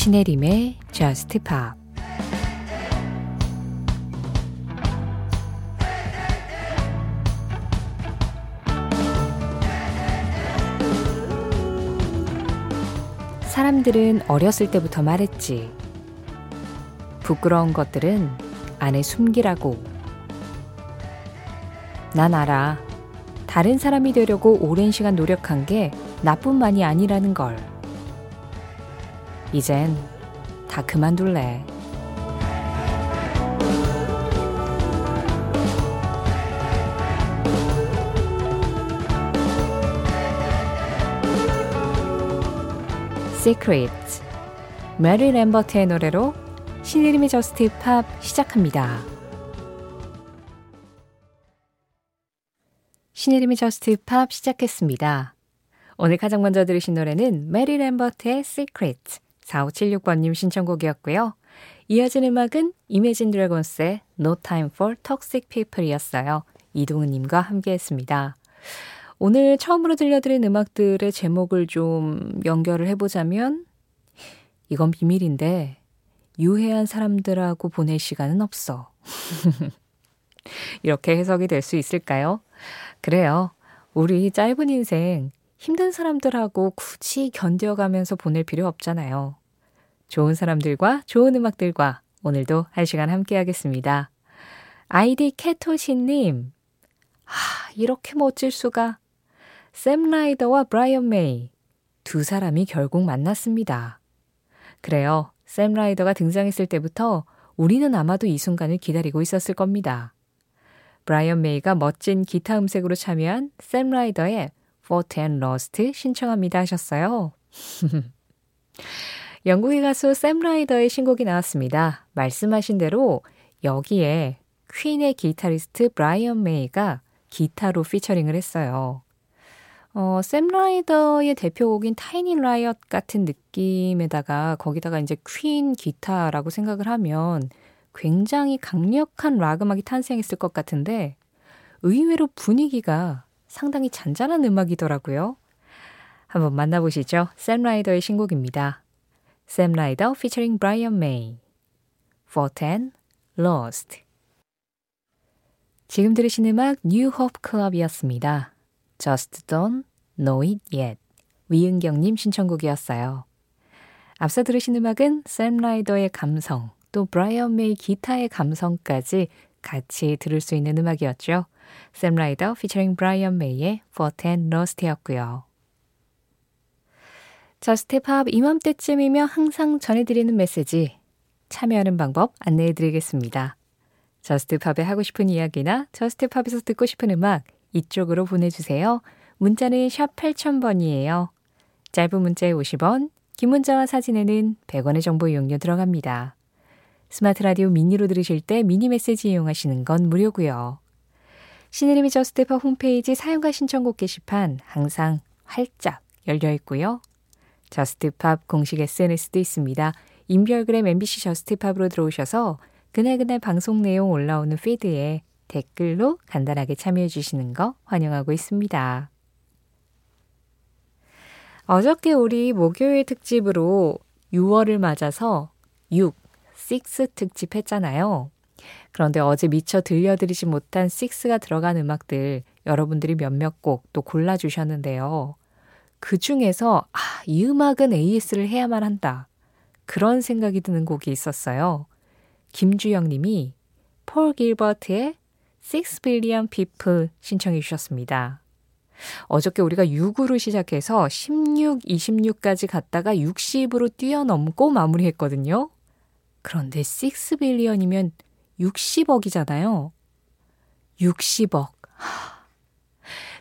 신혜림의 Just Pop 사람들은 어렸을 때부터 말했지. 부끄러운 것들은 안에 숨기라고. 난 알아. 다른 사람이 되려고 오랜 시간 노력한 게 나뿐만이 아니라는 걸. 이젠 다 그만둘래. Secret 메리 램버트의 노래로 신이름의 저스트 팝 시작합니다. 신혜림의 Just Pop 시작했습니다. 오늘 가장 먼저 들으신 노래는 메리 램버트의 Secret 4576번님 신청곡이었고요. 이어진 음악은 이매진 드래곤스의 No Time for Toxic People이었어요. 이동은님과 함께했습니다. 오늘 처음으로 들려드린 음악들의 제목을 좀 연결을 해보자면 이건 비밀인데 유해한 사람들하고 보낼 시간은 없어. 이렇게 해석이 될 수 있을까요? 그래요. 우리 짧은 인생 힘든 사람들하고 굳이 견뎌가면서 보낼 필요 없잖아요. 좋은 사람들과 좋은 음악들과 오늘도 한 시간 함께 하겠습니다. 아이디 캐토시님, 아, 이렇게 멋질 수가. 샘 라이더와 브라이언 메이. 두 사람이 결국 만났습니다. 그래요. 샘 라이더가 등장했을 때부터 우리는 아마도 이 순간을 기다리고 있었을 겁니다. 브라이언 메이가 멋진 기타 음색으로 참여한 샘 라이더의 Fought and Lost 신청합니다 하셨어요. 영국의 가수 샘 라이더의 신곡이 나왔습니다. 말씀하신 대로 여기에 퀸의 기타리스트 브라이언 메이가 기타로 featuring을 했어요. 어, 샘 라이더의 대표곡인 Tiny Riot 같은 느낌에다가 거기다가 이제 퀸 기타라고 생각을 하면 굉장히 강력한 락 음악이 탄생했을 것 같은데 의외로 분위기가 상당히 잔잔한 음악이더라고요. 한번 만나보시죠. 샘 라이더의 신곡입니다. 샘 라이더 featuring 브라이언 메이 Fought and Lost 지금 들으신 음악 뉴 호프 클럽이었습니다. Just Don't Know It Yet 위은경님 신청곡이었어요. 앞서 들으신 음악은 샘 라이더의 감성 또 브라이언 메이 기타의 감성까지 같이 들을 수 있는 음악이었죠. 샘 라이더 featuring 브라이언 메이의 Fought and Lost였고요. Just Pop 이맘때쯤이면 항상 전해드리는 메시지 참여하는 방법 안내해드리겠습니다. Just Pop에 하고 싶은 이야기나 Just Pop에서 듣고 싶은 음악 이쪽으로 보내주세요. 문자는 샵 8000번이에요. 짧은 문자에 50원, 긴 문자와 사진에는 100원의 정보 이용료 들어갑니다. 스마트 라디오 미니로 들으실 때 미니 메시지 이용하시는 건 무료고요. 신혜림의 Just Pop 홈페이지 사연과 신청곡 게시판 항상 활짝 열려 있고요. Just Pop 공식 SNS도 있습니다. 인별그램 MBC Just Pop으로 들어오셔서 그날그날 방송 내용 올라오는 feed에 댓글로 간단하게 참여해 주시는 거 환영하고 있습니다. 어저께 우리 목요일 특집으로 6월을 맞아서 6, 6 특집 했잖아요. 그런데 어제 미처 들려드리지 못한 6가 들어간 음악들 여러분들이 몇몇 곡 또 골라주셨는데요. 그 중에서 아, 이 음악은 AS를 해야만 한다. 그런 생각이 드는 곡이 있었어요. 김주영 님이 폴 길버트의 6 billion people 신청해 주셨습니다. 어저께 우리가 6으로 시작해서 16, 26까지 갔다가 60으로 뛰어넘고 마무리했거든요. 그런데 6 billion이면 60억이잖아요. 60억.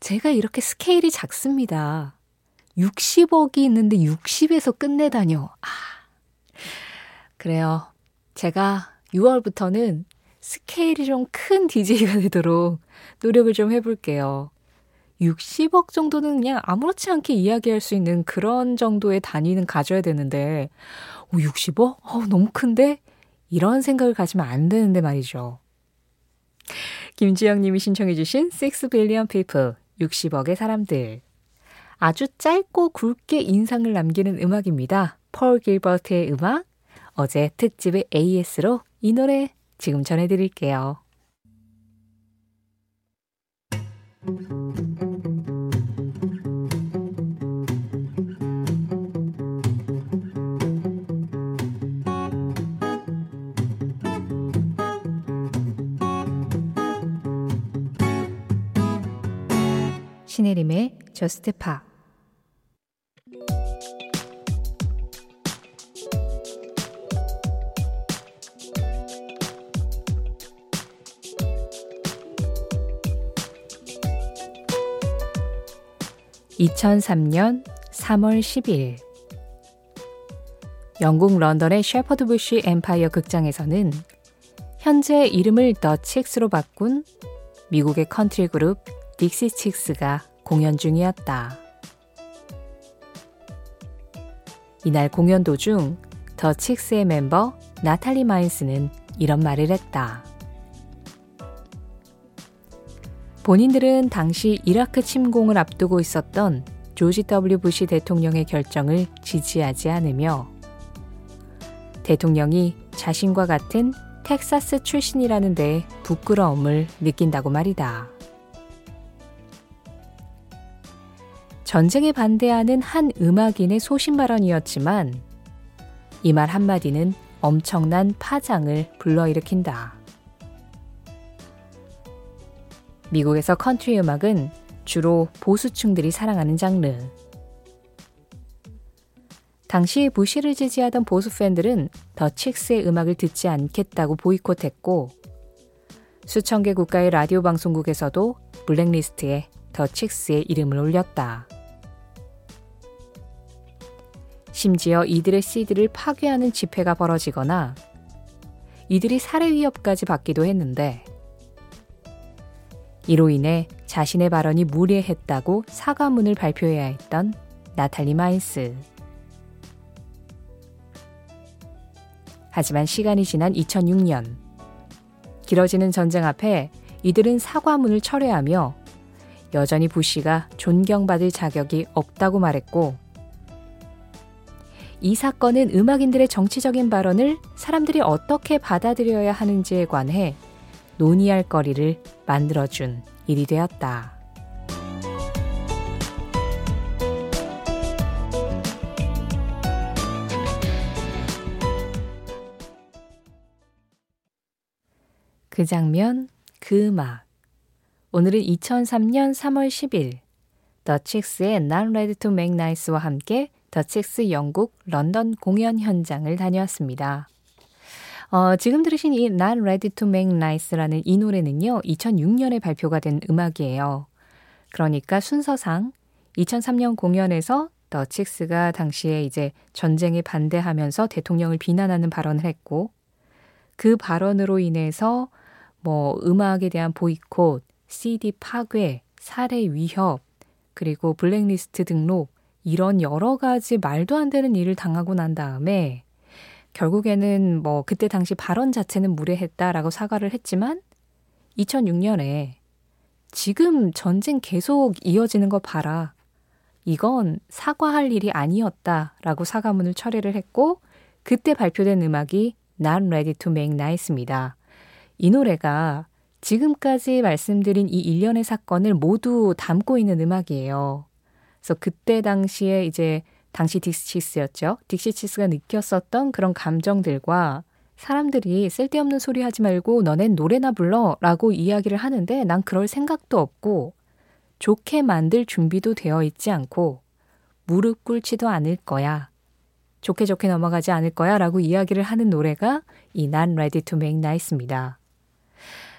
제가 이렇게 스케일이 작습니다. 60억이 있는데 60에서 끝내다뇨. 아. 그래요. 제가 6월부터는 스케일이 좀 큰 DJ가 되도록 노력을 좀 해볼게요. 60억 정도는 그냥 아무렇지 않게 이야기할 수 있는 그런 정도의 단위는 가져야 되는데, 60억? 어, 너무 큰데? 이런 생각을 가지면 안 되는데 말이죠. 김지영 님이 신청해주신 6 billion people, 60억의 사람들. 아주 짧고 굵게 인상을 남기는 음악입니다. 폴 길버트의 음악, 어제 특집의 AS로 이 노래 지금 전해드릴게요. 신혜림의 저스트 파 (2003년 3월 10일) 영국 런던의 셰퍼드 부쉬 엠파이어 극장에서는 현재 이름을 더 칙스로 바꾼 미국의 컨트리 그룹 딕시칙스가 공연 중이었다. 이날 공연 도중 더 칙스의 멤버 나탈리 마인스는 이런 말을 했다. 본인들은 당시 이라크 침공을 앞두고 있었던 조지 W. 부시 대통령의 결정을 지지하지 않으며 대통령이 자신과 같은 텍사스 출신이라는 데 부끄러움을 느낀다고 말이다. 전쟁에 반대하는 한 음악인의 소신 발언이었지만 이 말 한마디는 엄청난 파장을 불러일으킨다. 미국에서 컨트리 음악은 주로 보수층들이 사랑하는 장르. 당시 부시를 지지하던 보수 팬들은 더 칙스의 음악을 듣지 않겠다고 보이콧했고 수천 개 국가의 라디오 방송국에서도 블랙리스트에 더 칙스의 이름을 올렸다. 심지어 이들의 CD를 파괴하는 집회가 벌어지거나 이들이 살해 위협까지 받기도 했는데 이로 인해 자신의 발언이 무례했다고 사과문을 발표해야 했던 나탈리 마인스. 하지만 시간이 지난 2006년 길어지는 전쟁 앞에 이들은 사과문을 철회하며 여전히 부시가 존경받을 자격이 없다고 말했고 이 사건은 음악인들의 정치적인 발언을 사람들이 어떻게 받아들여야 하는지에 관해 논의할 거리를 만들어준 일이 되었다. 그 장면, 그 음악. 오늘은 2003년 3월 10일, 더 칙스의 Not Ready to Make Nice와 함께 더 칙스 영국 런던 공연 현장을 다녀왔습니다. 어, 지금 들으신 이 Not Ready to Make Nice라는 이 노래는요, 2006년에 발표가 된 음악이에요. 그러니까 순서상 2003년 공연에서 더 칙스가 당시에 이제 전쟁에 반대하면서 대통령을 비난하는 발언을 했고, 그 발언으로 인해서 뭐 음악에 대한 보이콧, CD 파괴, 살해 위협, 그리고 블랙리스트 등록, 이런 여러 가지 말도 안 되는 일을 당하고 난 다음에 결국에는 뭐 그때 당시 발언 자체는 무례했다라고 사과를 했지만 2006년에 지금 전쟁 계속 이어지는 거 봐라. 이건 사과할 일이 아니었다라고 사과문을 철회를 했고 그때 발표된 음악이 Not Ready to Make Nice입니다. 이 노래가 지금까지 말씀드린 이 일련의 사건을 모두 담고 있는 음악이에요. 그래서 그때 당시에 이제 당시 딕시치스였죠. 딕시치스가 느꼈었던 그런 감정들과 사람들이 쓸데없는 소리 하지 말고 너넨 노래나 불러 라고 이야기를 하는데 난 그럴 생각도 없고 좋게 만들 준비도 되어 있지 않고 무릎 꿇지도 않을 거야. 좋게 좋게 넘어가지 않을 거야 라고 이야기를 하는 노래가 이 Not Ready to Make Nice입니다.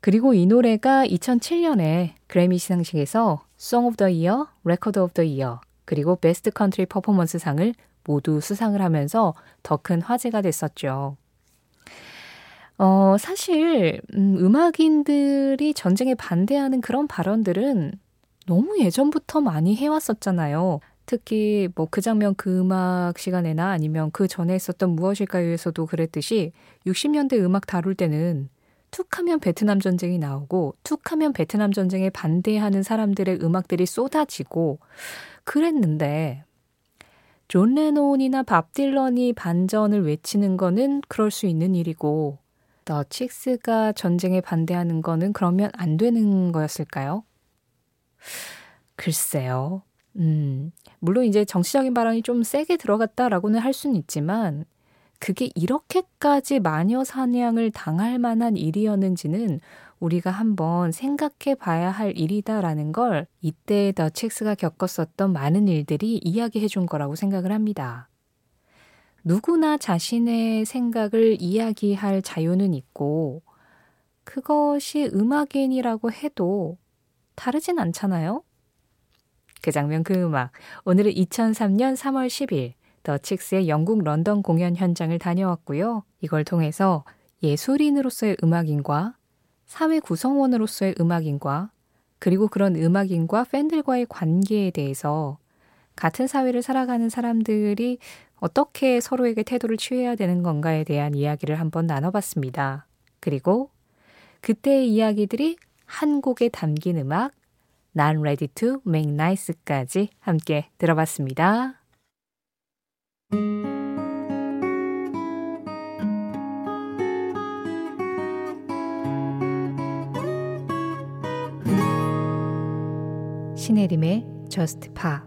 그리고 이 노래가 2007년에 그래미 시상식에서 Song of the Year, Record of the Year, 그리고 Best Country Performance 상을 모두 수상을 하면서 더 큰 화제가 됐었죠. 어, 사실, 음, 음악인들이 전쟁에 반대하는 그런 발언들은 너무 예전부터 많이 해왔었잖아요. 특히 뭐 그 장면 그 음악 시간에나 아니면 그 전에 있었던 무엇일까요에서도 그랬듯이 60년대 음악 다룰 때는 툭 하면 베트남 전쟁이 나오고 툭 하면 베트남 전쟁에 반대하는 사람들의 음악들이 쏟아지고 그랬는데 존 레논이나 밥 딜런이 반전을 외치는 거는 그럴 수 있는 일이고 The Chicks가 전쟁에 반대하는 거는 그러면 안 되는 거였을까요? 글쎄요. 음, 물론 이제 정치적인 발언이 좀 세게 들어갔다라고는 할 수는 있지만 그게 이렇게까지 마녀 사냥을 당할 만한 일이었는지는 우리가 한번 생각해 봐야 할 일이다라는 걸 이때 더 첵스가 겪었었던 많은 일들이 이야기해 준 거라고 생각을 합니다. 누구나 자신의 생각을 이야기할 자유는 있고 그것이 음악인이라고 해도 다르진 않잖아요? 그 장면 그 음악. 오늘은 2003년 3월 10일 더 칙스의 영국 런던 공연 현장을 다녀왔고요. 이걸 통해서 예술인으로서의 음악인과 사회 구성원으로서의 음악인과 그리고 그런 음악인과 팬들과의 관계에 대해서 같은 사회를 살아가는 사람들이 어떻게 서로에게 태도를 취해야 되는 건가에 대한 이야기를 한번 나눠봤습니다. 그리고 그때의 이야기들이 한 곡에 담긴 음악 Not Ready to Make Nice까지 함께 들어봤습니다. 신혜림의 Just Pa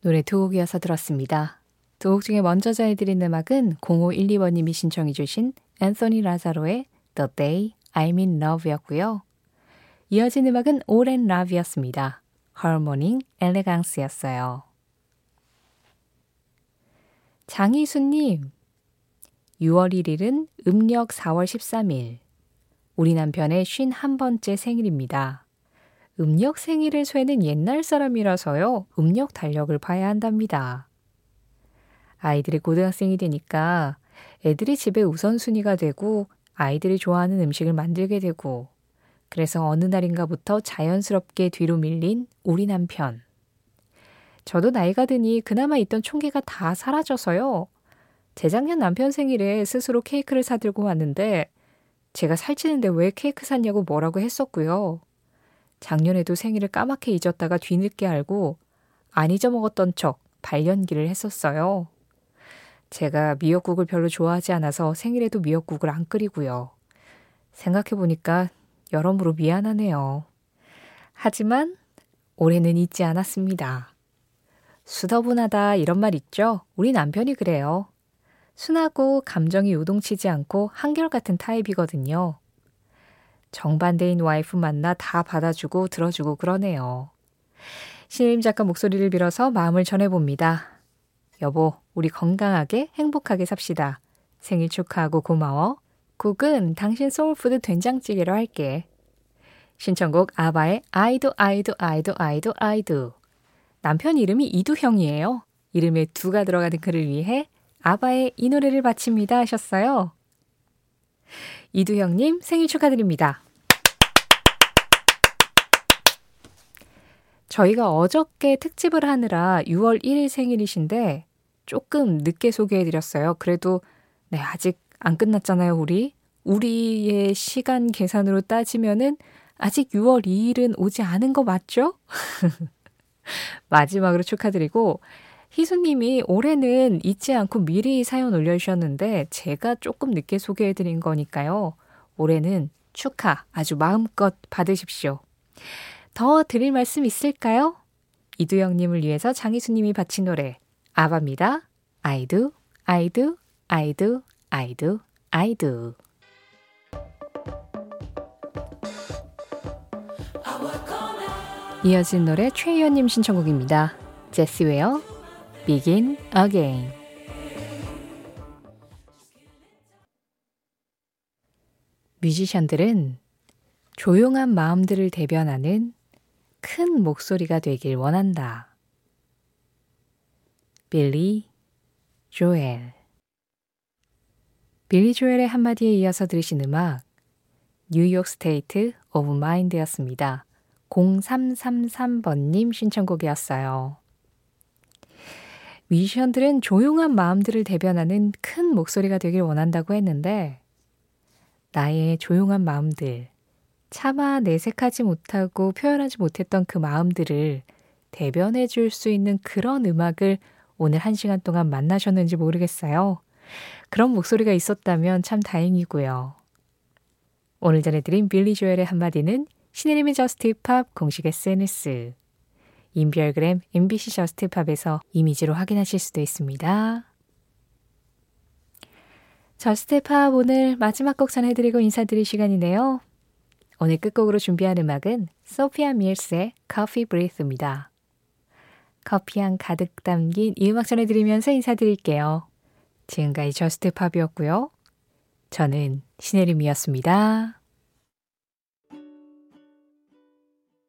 노래 두 곡이어서 들었습니다. 두 곡 중에 먼저 전해드린 음악은 0512번님이 신청해 주신 앤서니 라자로의 The Day I'm in Love였고요. 이어진 음악은 오랜 라비였습니다. Harmoning Elegance였어요. 장희수님, 6월 1일은 음력 4월 13일. 우리 남편의 51번째 생일입니다. 음력 생일을 쇠는 옛날 사람이라서요, 음력 달력을 봐야 한답니다. 아이들이 고등학생이 되니까 애들이 집에 우선순위가 되고 아이들이 좋아하는 음식을 만들게 되고 그래서 어느 날인가부터 자연스럽게 뒤로 밀린 우리 남편. 저도 나이가 드니 그나마 있던 총기가 다 사라져서요. 재작년 남편 생일에 스스로 케이크를 사들고 왔는데 제가 살찌는데 왜 케이크 샀냐고 뭐라고 했었고요. 작년에도 생일을 까맣게 잊었다가 뒤늦게 알고 안 잊어먹었던 척 발연기를 했었어요. 제가 미역국을 별로 좋아하지 않아서 생일에도 미역국을 안 끓이고요. 생각해보니까 여러모로 미안하네요. 하지만 올해는 잊지 않았습니다. 수더분하다 이런 말 있죠? 우리 남편이 그래요. 순하고 감정이 요동치지 않고 한결같은 타입이거든요. 정반대인 와이프 만나 다 받아주고 들어주고 그러네요. 신혜림 작가 목소리를 빌어서 마음을 전해봅니다. 여보, 우리 건강하게 행복하게 삽시다. 생일 축하하고 고마워. 국은 당신 soul food 된장찌개로 할게. 신청곡 아바의 아이도 아이도 아이도 아이도 아이도. 남편 이름이 이두형이에요. 이름에 두가 들어가는 그를 위해 아바의 이 노래를 바칩니다 하셨어요. 이두형님 생일 축하드립니다. 저희가 어저께 특집을 하느라 6월 1일 생일이신데 조금 늦게 소개해드렸어요. 그래도 네, 아직 안 끝났잖아요, 우리. 우리의 시간 계산으로 따지면은 아직 6월 2일은 오지 않은 거 맞죠? 마지막으로 축하드리고 희수님이 올해는 잊지 않고 미리 사연 올려주셨는데 제가 조금 늦게 소개해드린 거니까요. 올해는 축하 아주 마음껏 받으십시오. 더 드릴 말씀 있을까요? 이두영님을 위해서 장희수님이 바친 노래 아바입니다. Do, I do, I do. 이어진 노래 최희연님 신청곡입니다. 제시 웨어, Begin Again. 뮤지션들은 조용한 마음들을 대변하는 큰 목소리가 되길 원한다. 빌리 조엘 빌리 조엘의 한마디에 이어서 들으신 음악 New York State of Mind였습니다. 0333번님 신청곡이었어요. 뮤지션들은 조용한 마음들을 대변하는 큰 목소리가 되길 원한다고 했는데, 나의 조용한 마음들, 차마 내색하지 못하고 표현하지 못했던 그 마음들을 대변해 줄 수 있는 그런 음악을 오늘 한 시간 동안 만나셨는지 모르겠어요. 그런 목소리가 있었다면 참 다행이고요. 오늘 전해드린 빌리 조엘의 한마디는 신혜림의 Just Pop 공식 SNS, 인별그램 MBC Just Pop에서 이미지로 확인하실 수도 있습니다. Just Pop 오늘 마지막 곡 전해드리고 인사드릴 시간이네요. 오늘 끝곡으로 준비한 음악은 소피아 밀스의 Coffee Breath입니다. 커피향 가득 담긴 이 음악 전해드리면서 인사드릴게요. 지금까지 Just Pop이었고요. 저는 신혜림이었습니다.